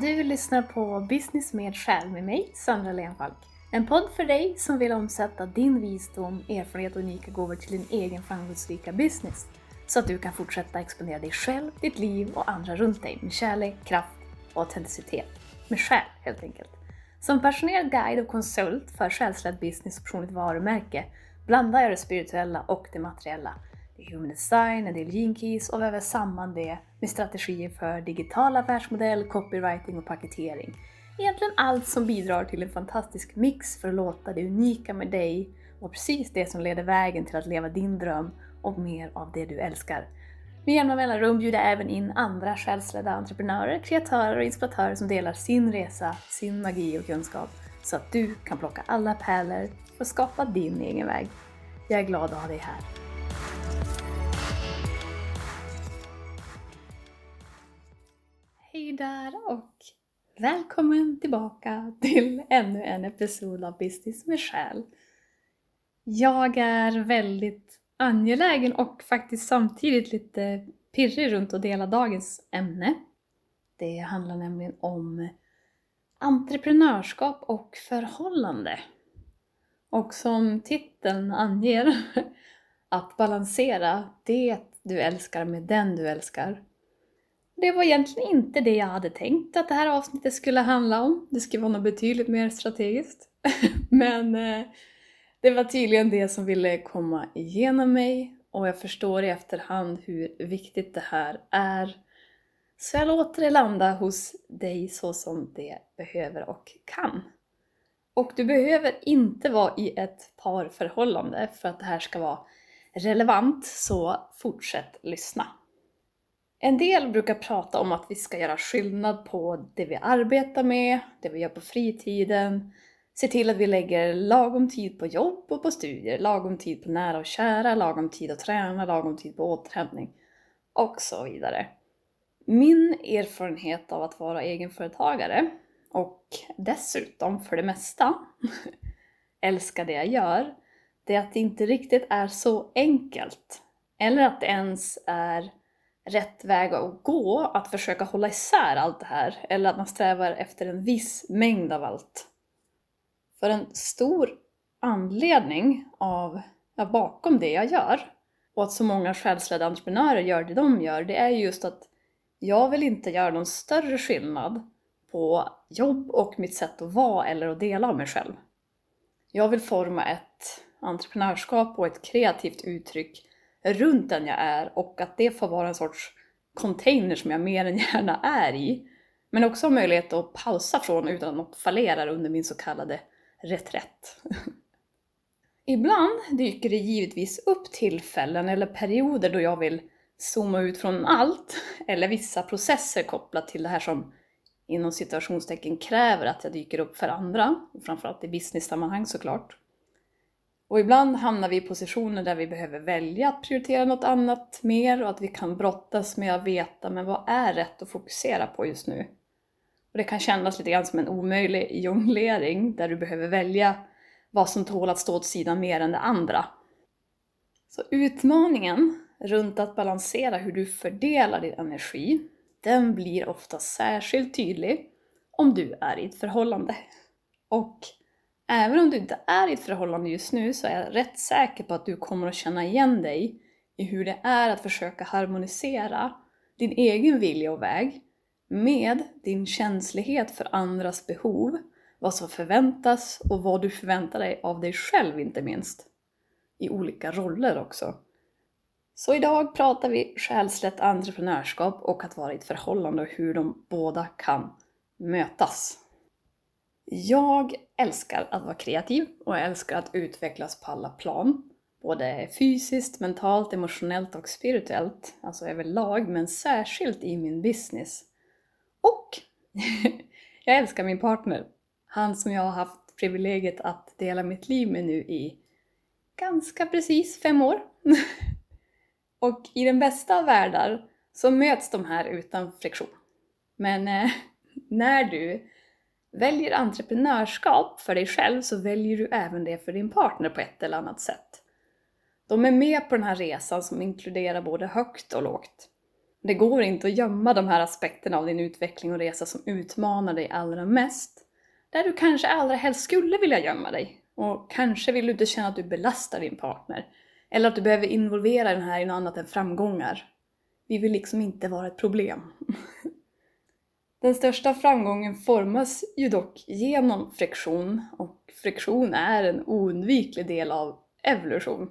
Du lyssnar på Business med själ med mig, Sandra Lenfalk. En podd för dig som vill omsätta din visdom, erfarenhet och unika gåvor till din egen framgångsrika business. Så att du kan fortsätta exponera dig själv, ditt liv och andra runt dig med kärlek, kraft och autenticitet. Med själ helt enkelt. Som passionerad guide och konsult för själsledd business och personligt varumärke blandar jag det spirituella och det materiella human design, en del gene keys och väver samman det med strategier för digital affärsmodell, copywriting och paketering. Egentligen allt som bidrar till en fantastisk mix för att låta det unika med dig och precis det som leder vägen till att leva din dröm och mer av det du älskar. Med jämna mellanrum bjuder jag även in andra själsledda entreprenörer, kreatörer och inspiratörer som delar sin resa, sin magi och kunskap så att du kan plocka alla pärlor och skapa din egen väg. Jag är glad att ha dig här. Hej där och välkommen tillbaka till ännu en episod av Business med själ. Jag är väldigt angelägen och faktiskt samtidigt lite pirrig runt att dela dagens ämne. Det handlar nämligen om entreprenörskap och förhållande. Och som titeln anger, att balansera det du älskar med den du älskar. Det var egentligen inte det jag hade tänkt att det här avsnittet skulle handla om. Det skulle vara något betydligt mer strategiskt. Men eh, det var tydligen det som ville komma igenom mig och jag förstår i efterhand hur viktigt det här är. Så jag låter det landa hos dig så som det behöver och kan. Och du behöver inte vara i ett parförhållande för att det här ska vara relevant, så fortsätt lyssna. En del brukar prata om att vi ska göra skillnad på det vi arbetar med, det vi gör på fritiden, se till att vi lägger lagom tid på jobb och på studier, lagom tid på nära och kära, lagom tid att träna, lagom tid på återhämtning och så vidare. Min erfarenhet av att vara egenföretagare och dessutom för det mesta älska det jag gör, det är att det inte riktigt är så enkelt. Eller att det ens är rätt väg att gå att försöka hålla isär allt det här eller att man strävar efter en viss mängd av allt. För en stor anledning av, ja, bakom det jag gör och att så många själsledda entreprenörer gör det de gör, det är just att jag vill inte göra någon större skillnad på jobb och mitt sätt att vara eller att dela av mig själv. Jag vill forma ett entreprenörskap och ett kreativt uttryck runt den jag är och att det får vara en sorts container som jag mer än gärna är i. Men också ha möjlighet att pausa från utan att något fallerar under min så kallade reträtt. Ibland dyker det givetvis upp tillfällen eller perioder då jag vill zooma ut från allt, eller vissa processer kopplat till det här som inom situationstecken kräver att jag dyker upp för andra, framförallt i business-sammanhang såklart. Och ibland hamnar vi i positioner där vi behöver välja att prioritera något annat mer och att vi kan brottas med att veta men vad är rätt att fokusera på just nu. Och det kan kännas lite grann som en omöjlig jonglering där du behöver välja vad som tål att stå åt sidan mer än det andra. Så utmaningen runt att balansera hur du fördelar din energi, den blir ofta särskilt tydlig om du är i ett förhållande. Och Även om du inte är i ett förhållande just nu så är jag rätt säker på att du kommer att känna igen dig i hur det är att försöka harmonisera din egen vilja och väg med din känslighet för andras behov, vad som förväntas och vad du förväntar dig av dig själv inte minst. I olika roller också. Så idag pratar vi själsligt entreprenörskap och att vara i ett förhållande och hur de båda kan mötas. Jag älskar att vara kreativ och jag älskar att utvecklas på alla plan. Både fysiskt, mentalt, emotionellt och spirituellt. Alltså överlag, men särskilt i min business. Och jag älskar min partner. Han som jag har haft privilegiet att dela mitt liv med nu i ganska precis fem år. och i den bästa av världar så möts de här utan friktion. Men eh, när du väljer entreprenörskap för dig själv så väljer du även det för din partner på ett eller annat sätt. De är med på den här resan som inkluderar både högt och lågt. Det går inte att gömma de här aspekterna av din utveckling och resa som utmanar dig allra mest. Där du kanske allra helst skulle vilja gömma dig. Och kanske vill du inte känna att du belastar din partner. Eller att du behöver involvera den här i något annat än framgångar. Vi vill liksom inte vara ett problem. Den största framgången formas ju dock genom friktion och friktion är en oundviklig del av evolution.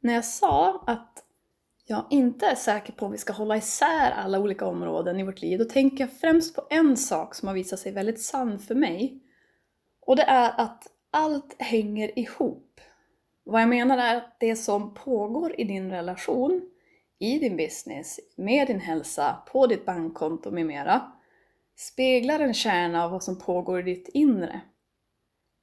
När jag sa att jag inte är säker på om vi ska hålla isär alla olika områden i vårt liv, då tänker jag främst på en sak som har visat sig väldigt sann för mig. Och det är att allt hänger ihop. Vad jag menar är att det som pågår i din relation, i din business, med din hälsa, på ditt bankkonto med mera, speglar en kärna av vad som pågår i ditt inre.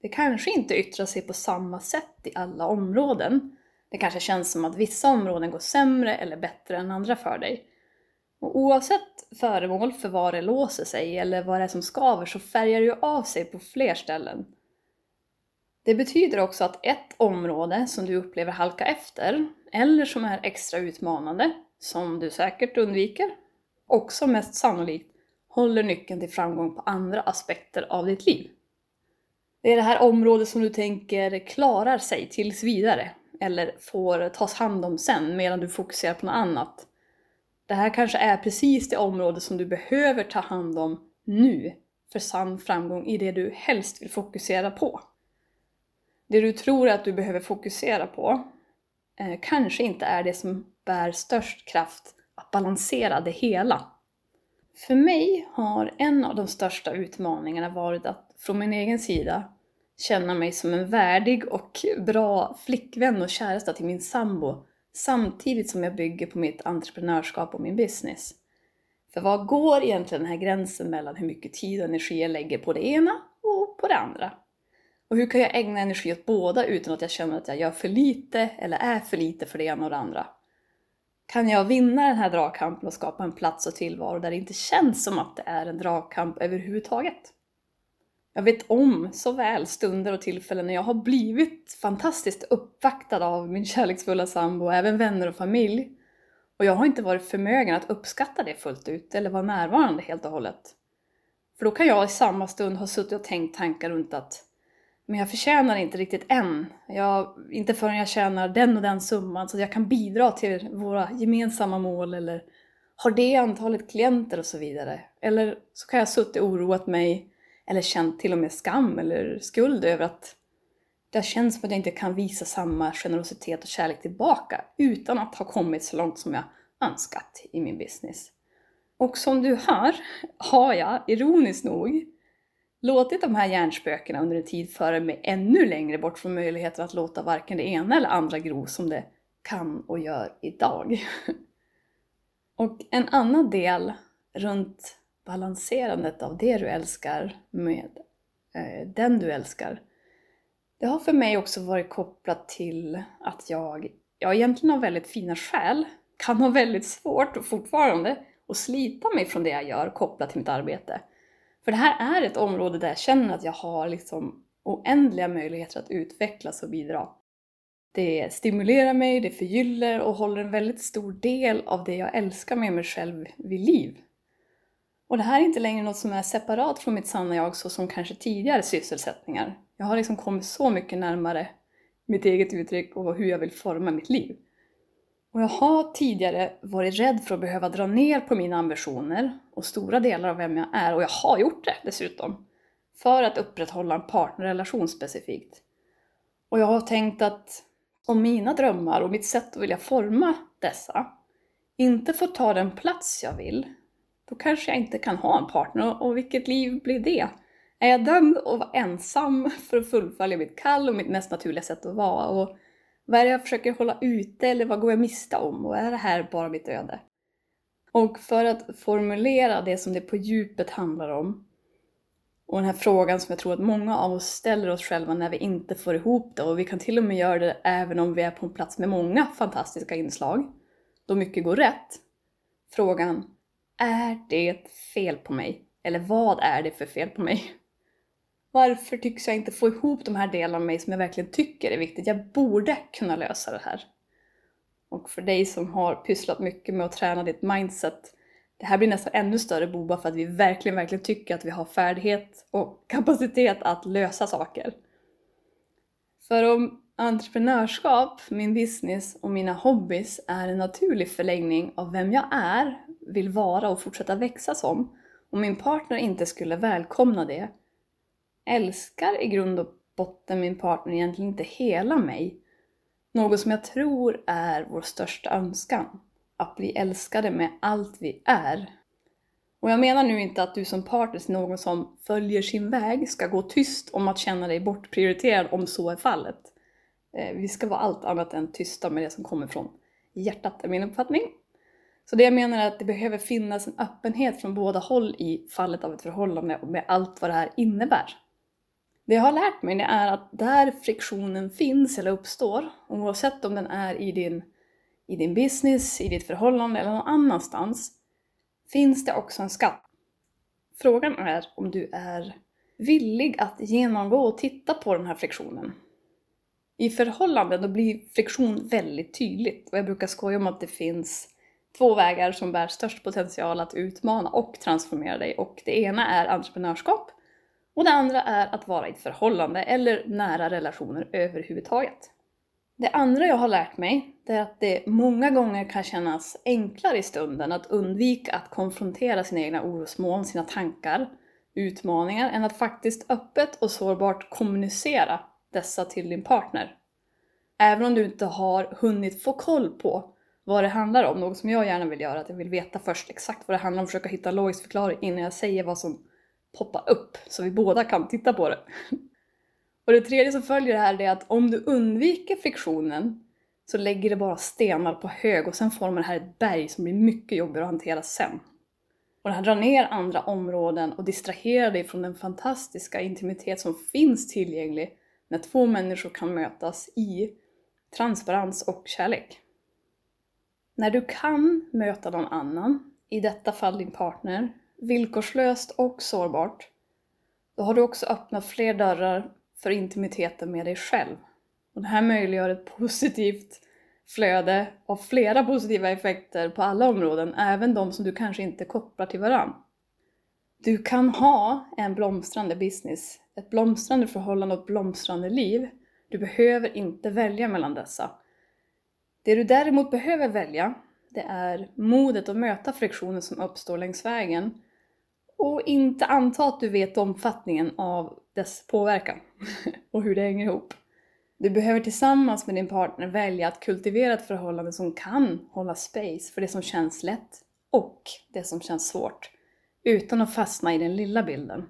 Det kanske inte yttrar sig på samma sätt i alla områden. Det kanske känns som att vissa områden går sämre eller bättre än andra för dig. Och oavsett föremål för vad det låser sig eller vad det är som skaver så färgar det ju av sig på fler ställen. Det betyder också att ett område som du upplever halka efter, eller som är extra utmanande, som du säkert undviker, också mest sannolikt håller nyckeln till framgång på andra aspekter av ditt liv. Det är det här området som du tänker klarar sig tills vidare, eller får tas hand om sen medan du fokuserar på något annat. Det här kanske är precis det område som du behöver ta hand om nu för sann framgång i det du helst vill fokusera på. Det du tror att du behöver fokusera på eh, kanske inte är det som bär störst kraft att balansera det hela. För mig har en av de största utmaningarna varit att från min egen sida känna mig som en värdig och bra flickvän och käresta till min sambo samtidigt som jag bygger på mitt entreprenörskap och min business. För var går egentligen den här gränsen mellan hur mycket tid och energi jag lägger på det ena och på det andra? Och hur kan jag ägna energi åt båda utan att jag känner att jag gör för lite eller är för lite för det ena och det andra? Kan jag vinna den här dragkampen och skapa en plats och tillvaro där det inte känns som att det är en dragkamp överhuvudtaget? Jag vet om så väl stunder och tillfällen när jag har blivit fantastiskt uppvaktad av min kärleksfulla sambo och även vänner och familj. Och jag har inte varit förmögen att uppskatta det fullt ut eller vara närvarande helt och hållet. För då kan jag i samma stund ha suttit och tänkt tankar runt att men jag förtjänar inte riktigt än. Jag, inte förrän jag tjänar den och den summan så att jag kan bidra till våra gemensamma mål eller har det antalet klienter och så vidare. Eller så kan jag ha suttit och oroat mig eller känt till och med skam eller skuld över att det känns som att jag inte kan visa samma generositet och kärlek tillbaka utan att ha kommit så långt som jag önskat i min business. Och som du hör har jag, ironiskt nog, låtit de här hjärnspökena under en tid föra mig ännu längre bort från möjligheten att låta varken det ena eller andra gro som det kan och gör idag. Och en annan del runt balanserandet av det du älskar med eh, den du älskar. Det har för mig också varit kopplat till att jag, jag egentligen har väldigt fina skäl, kan ha väldigt svårt fortfarande att slita mig från det jag gör kopplat till mitt arbete. För det här är ett område där jag känner att jag har liksom oändliga möjligheter att utvecklas och bidra. Det stimulerar mig, det förgyller och håller en väldigt stor del av det jag älskar med mig själv vid liv. Och det här är inte längre något som är separat från mitt sanna jag så som kanske tidigare sysselsättningar. Jag har liksom kommit så mycket närmare mitt eget uttryck och hur jag vill forma mitt liv. Och jag har tidigare varit rädd för att behöva dra ner på mina ambitioner och stora delar av vem jag är, och jag har gjort det dessutom, för att upprätthålla en partnerrelation specifikt. Och jag har tänkt att om mina drömmar och mitt sätt att vilja forma dessa inte får ta den plats jag vill, då kanske jag inte kan ha en partner. Och vilket liv blir det? Är jag dömd att vara ensam för att fullfölja mitt kall och mitt mest naturliga sätt att vara? Och vad är det jag försöker hålla ute eller vad går jag miste om? Och är det här bara mitt öde? Och för att formulera det som det på djupet handlar om och den här frågan som jag tror att många av oss ställer oss själva när vi inte får ihop det och vi kan till och med göra det även om vi är på en plats med många fantastiska inslag, då mycket går rätt. Frågan, är det fel på mig? Eller vad är det för fel på mig? Varför tycks jag inte få ihop de här delarna av mig som jag verkligen tycker är viktigt? Jag borde kunna lösa det här. Och för dig som har pysslat mycket med att träna ditt mindset, det här blir nästan ännu större boba för att vi verkligen, verkligen tycker att vi har färdighet och kapacitet att lösa saker. För om entreprenörskap, min business och mina hobbys är en naturlig förlängning av vem jag är, vill vara och fortsätta växa som, och min partner inte skulle välkomna det, älskar i grund och botten min partner egentligen inte hela mig. Något som jag tror är vår största önskan. Att bli älskade med allt vi är. Och jag menar nu inte att du som partner till någon som följer sin väg ska gå tyst om att känna dig bortprioriterad om så är fallet. Eh, vi ska vara allt annat än tysta med det som kommer från hjärtat, är min uppfattning. Så det jag menar är att det behöver finnas en öppenhet från båda håll i fallet av ett förhållande med allt vad det här innebär. Det jag har lärt mig det är att där friktionen finns eller uppstår, oavsett om den är i din, i din business, i ditt förhållande eller någon annanstans, finns det också en skatt. Frågan är om du är villig att genomgå och titta på den här friktionen. I förhållanden då blir friktion väldigt tydligt och jag brukar skoja om att det finns två vägar som bär störst potential att utmana och transformera dig och det ena är entreprenörskap och det andra är att vara i ett förhållande eller nära relationer överhuvudtaget. Det andra jag har lärt mig, det är att det många gånger kan kännas enklare i stunden att undvika att konfrontera sina egna orosmoln, sina tankar, utmaningar, än att faktiskt öppet och sårbart kommunicera dessa till din partner. Även om du inte har hunnit få koll på vad det handlar om, något som jag gärna vill göra, att jag vill veta först exakt vad det handlar om, försöka hitta logisk förklaring innan jag säger vad som poppa upp så vi båda kan titta på det. Och det tredje som följer det här är att om du undviker friktionen så lägger det bara stenar på hög och sen formar det här ett berg som blir mycket jobbigare att hantera sen. Och det här drar ner andra områden och distraherar dig från den fantastiska intimitet som finns tillgänglig när två människor kan mötas i transparens och kärlek. När du kan möta någon annan, i detta fall din partner, villkorslöst och sårbart, då har du också öppnat fler dörrar för intimiteten med dig själv. Och det här möjliggör ett positivt flöde av flera positiva effekter på alla områden, även de som du kanske inte kopplar till varann. Du kan ha en blomstrande business, ett blomstrande förhållande och ett blomstrande liv. Du behöver inte välja mellan dessa. Det du däremot behöver välja, det är modet att möta friktionen som uppstår längs vägen och inte anta att du vet omfattningen av dess påverkan och hur det hänger ihop. Du behöver tillsammans med din partner välja att kultivera ett förhållande som kan hålla space för det som känns lätt och det som känns svårt, utan att fastna i den lilla bilden.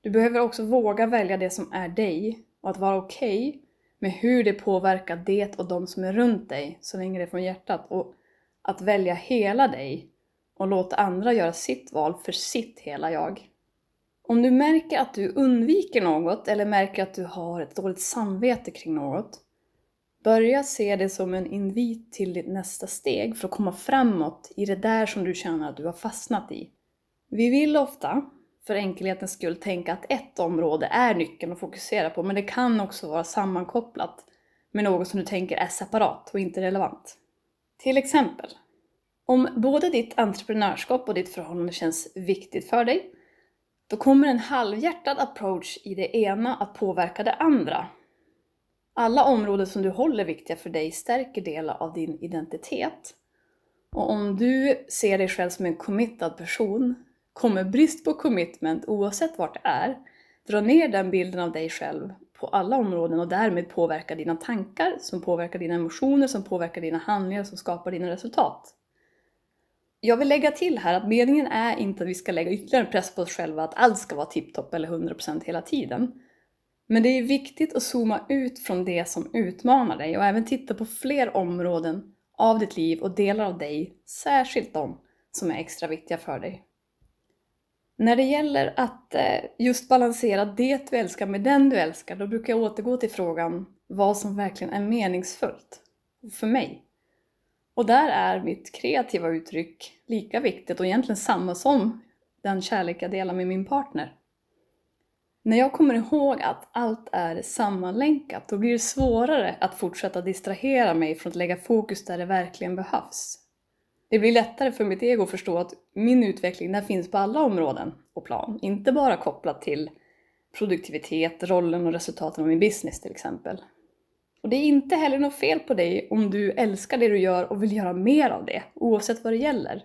Du behöver också våga välja det som är dig och att vara okej okay med hur det påverkar det och de som är runt dig, så länge det är från hjärtat, och att välja hela dig och låta andra göra sitt val för sitt hela jag. Om du märker att du undviker något eller märker att du har ett dåligt samvete kring något, börja se det som en invit till ditt nästa steg för att komma framåt i det där som du känner att du har fastnat i. Vi vill ofta, för enkelhetens skull, tänka att ett område är nyckeln att fokusera på, men det kan också vara sammankopplat med något som du tänker är separat och inte relevant. Till exempel, om både ditt entreprenörskap och ditt förhållande känns viktigt för dig, då kommer en halvhjärtad approach i det ena att påverka det andra. Alla områden som du håller viktiga för dig stärker delar av din identitet. Och om du ser dig själv som en committad person kommer brist på commitment, oavsett vart det är, dra ner den bilden av dig själv på alla områden och därmed påverka dina tankar, som påverkar dina emotioner, som påverkar dina handlingar, som skapar dina resultat. Jag vill lägga till här att meningen är inte att vi ska lägga ytterligare press på oss själva att allt ska vara tipptopp eller 100% hela tiden. Men det är viktigt att zooma ut från det som utmanar dig och även titta på fler områden av ditt liv och delar av dig, särskilt de som är extra viktiga för dig. När det gäller att eh, just balansera det du älskar med den du älskar, då brukar jag återgå till frågan vad som verkligen är meningsfullt för mig. Och där är mitt kreativa uttryck lika viktigt och egentligen samma som den kärlek jag delar med min partner. När jag kommer ihåg att allt är sammanlänkat, då blir det svårare att fortsätta distrahera mig från att lägga fokus där det verkligen behövs. Det blir lättare för mitt ego att förstå att min utveckling den finns på alla områden och plan, inte bara kopplat till produktivitet, rollen och resultaten av min business till exempel. Och det är inte heller något fel på dig om du älskar det du gör och vill göra mer av det, oavsett vad det gäller.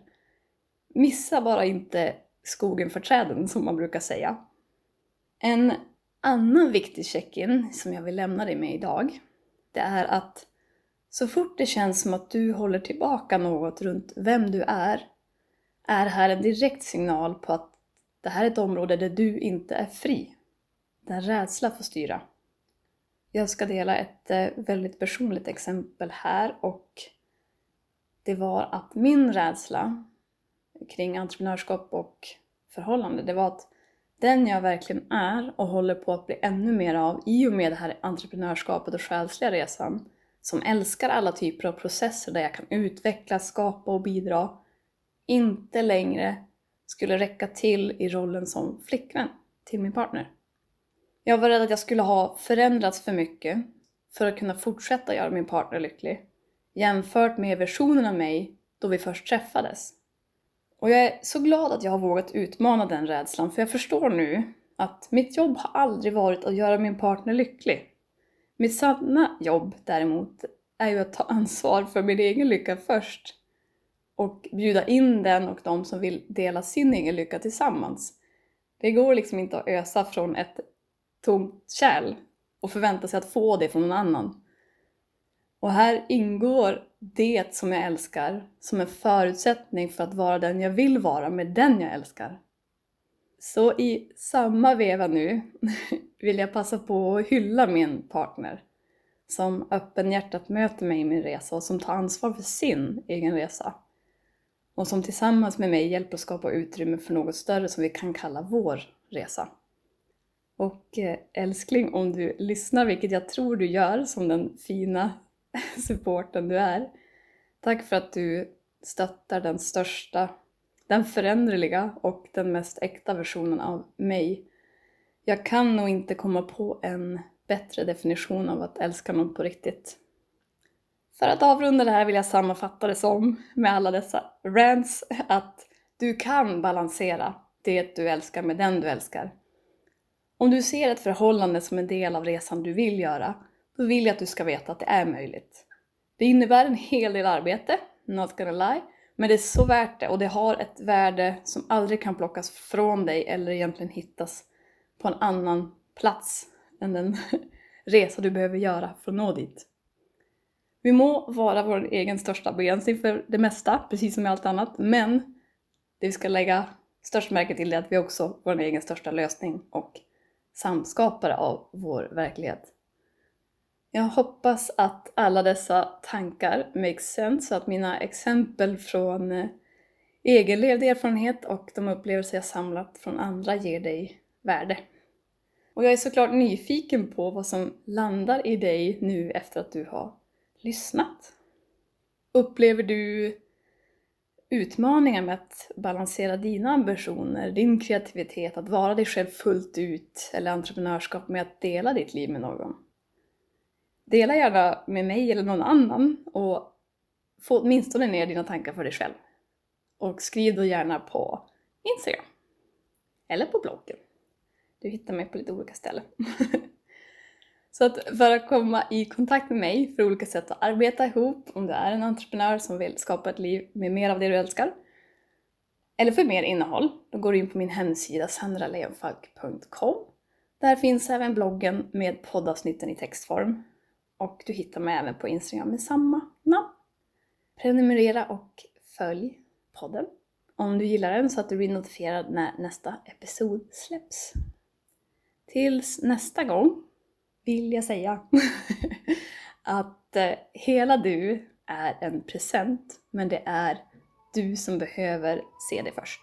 Missa bara inte skogen för träden, som man brukar säga. En annan viktig check-in som jag vill lämna dig med idag, det är att så fort det känns som att du håller tillbaka något runt vem du är, är här en direkt signal på att det här är ett område där du inte är fri. Där rädsla får styra. Jag ska dela ett eh, väldigt personligt exempel här och det var att min rädsla kring entreprenörskap och förhållande, det var att den jag verkligen är och håller på att bli ännu mer av i och med det här entreprenörskapet och själsliga resan, som älskar alla typer av processer där jag kan utvecklas, skapa och bidra, inte längre skulle räcka till i rollen som flickvän till min partner. Jag var rädd att jag skulle ha förändrats för mycket för att kunna fortsätta göra min partner lycklig, jämfört med versionen av mig då vi först träffades. Och jag är så glad att jag har vågat utmana den rädslan, för jag förstår nu att mitt jobb har aldrig varit att göra min partner lycklig. Mitt sanna jobb däremot är ju att ta ansvar för min egen lycka först och bjuda in den och de som vill dela sin egen lycka tillsammans. Det går liksom inte att ösa från ett tomt kärl och förvänta sig att få det från någon annan. Och här ingår det som jag älskar som en förutsättning för att vara den jag vill vara med den jag älskar. Så i samma veva nu vill jag passa på att hylla min partner som öppenhjärtat möter mig i min resa och som tar ansvar för sin egen resa. Och som tillsammans med mig hjälper att skapa utrymme för något större som vi kan kalla vår resa. Och eh, älskling, om du lyssnar, vilket jag tror du gör som den fina supporten du är. Tack för att du stöttar den största, den föränderliga och den mest äkta versionen av mig. Jag kan nog inte komma på en bättre definition av att älska någon på riktigt. För att avrunda det här vill jag sammanfatta det som, med alla dessa rants, att du kan balansera det du älskar med den du älskar. Om du ser ett förhållande som en del av resan du vill göra, då vill jag att du ska veta att det är möjligt. Det innebär en hel del arbete, not gonna lie, men det är så värt det och det har ett värde som aldrig kan plockas från dig eller egentligen hittas på en annan plats än den resa du behöver göra för att nå dit. Vi må vara vår egen största begränsning för det mesta, precis som med allt annat, men det vi ska lägga störst märke till är att vi också är vår egen största lösning och samskapare av vår verklighet. Jag hoppas att alla dessa tankar makes sense, så att mina exempel från eh, egenlevd erfarenhet och de upplevelser jag samlat från andra ger dig värde. Och jag är såklart nyfiken på vad som landar i dig nu efter att du har lyssnat. Upplever du utmaningar med att balansera dina ambitioner, din kreativitet, att vara dig själv fullt ut eller entreprenörskap med att dela ditt liv med någon? Dela gärna med mig eller någon annan och få åtminstone ner dina tankar för dig själv. Och skriv då gärna på Instagram. Eller på bloggen. Du hittar mig på lite olika ställen. Så att för att komma i kontakt med mig för olika sätt att arbeta ihop, om du är en entreprenör som vill skapa ett liv med mer av det du älskar, eller för mer innehåll, då går du in på min hemsida sandraleonfalk.com. Där finns även bloggen med poddavsnitten i textform. Och du hittar mig även på Instagram med samma namn. Prenumerera och följ podden om du gillar den så att du blir notifierad när nästa episod släpps. Tills nästa gång vill jag säga att eh, hela du är en present, men det är du som behöver se det först.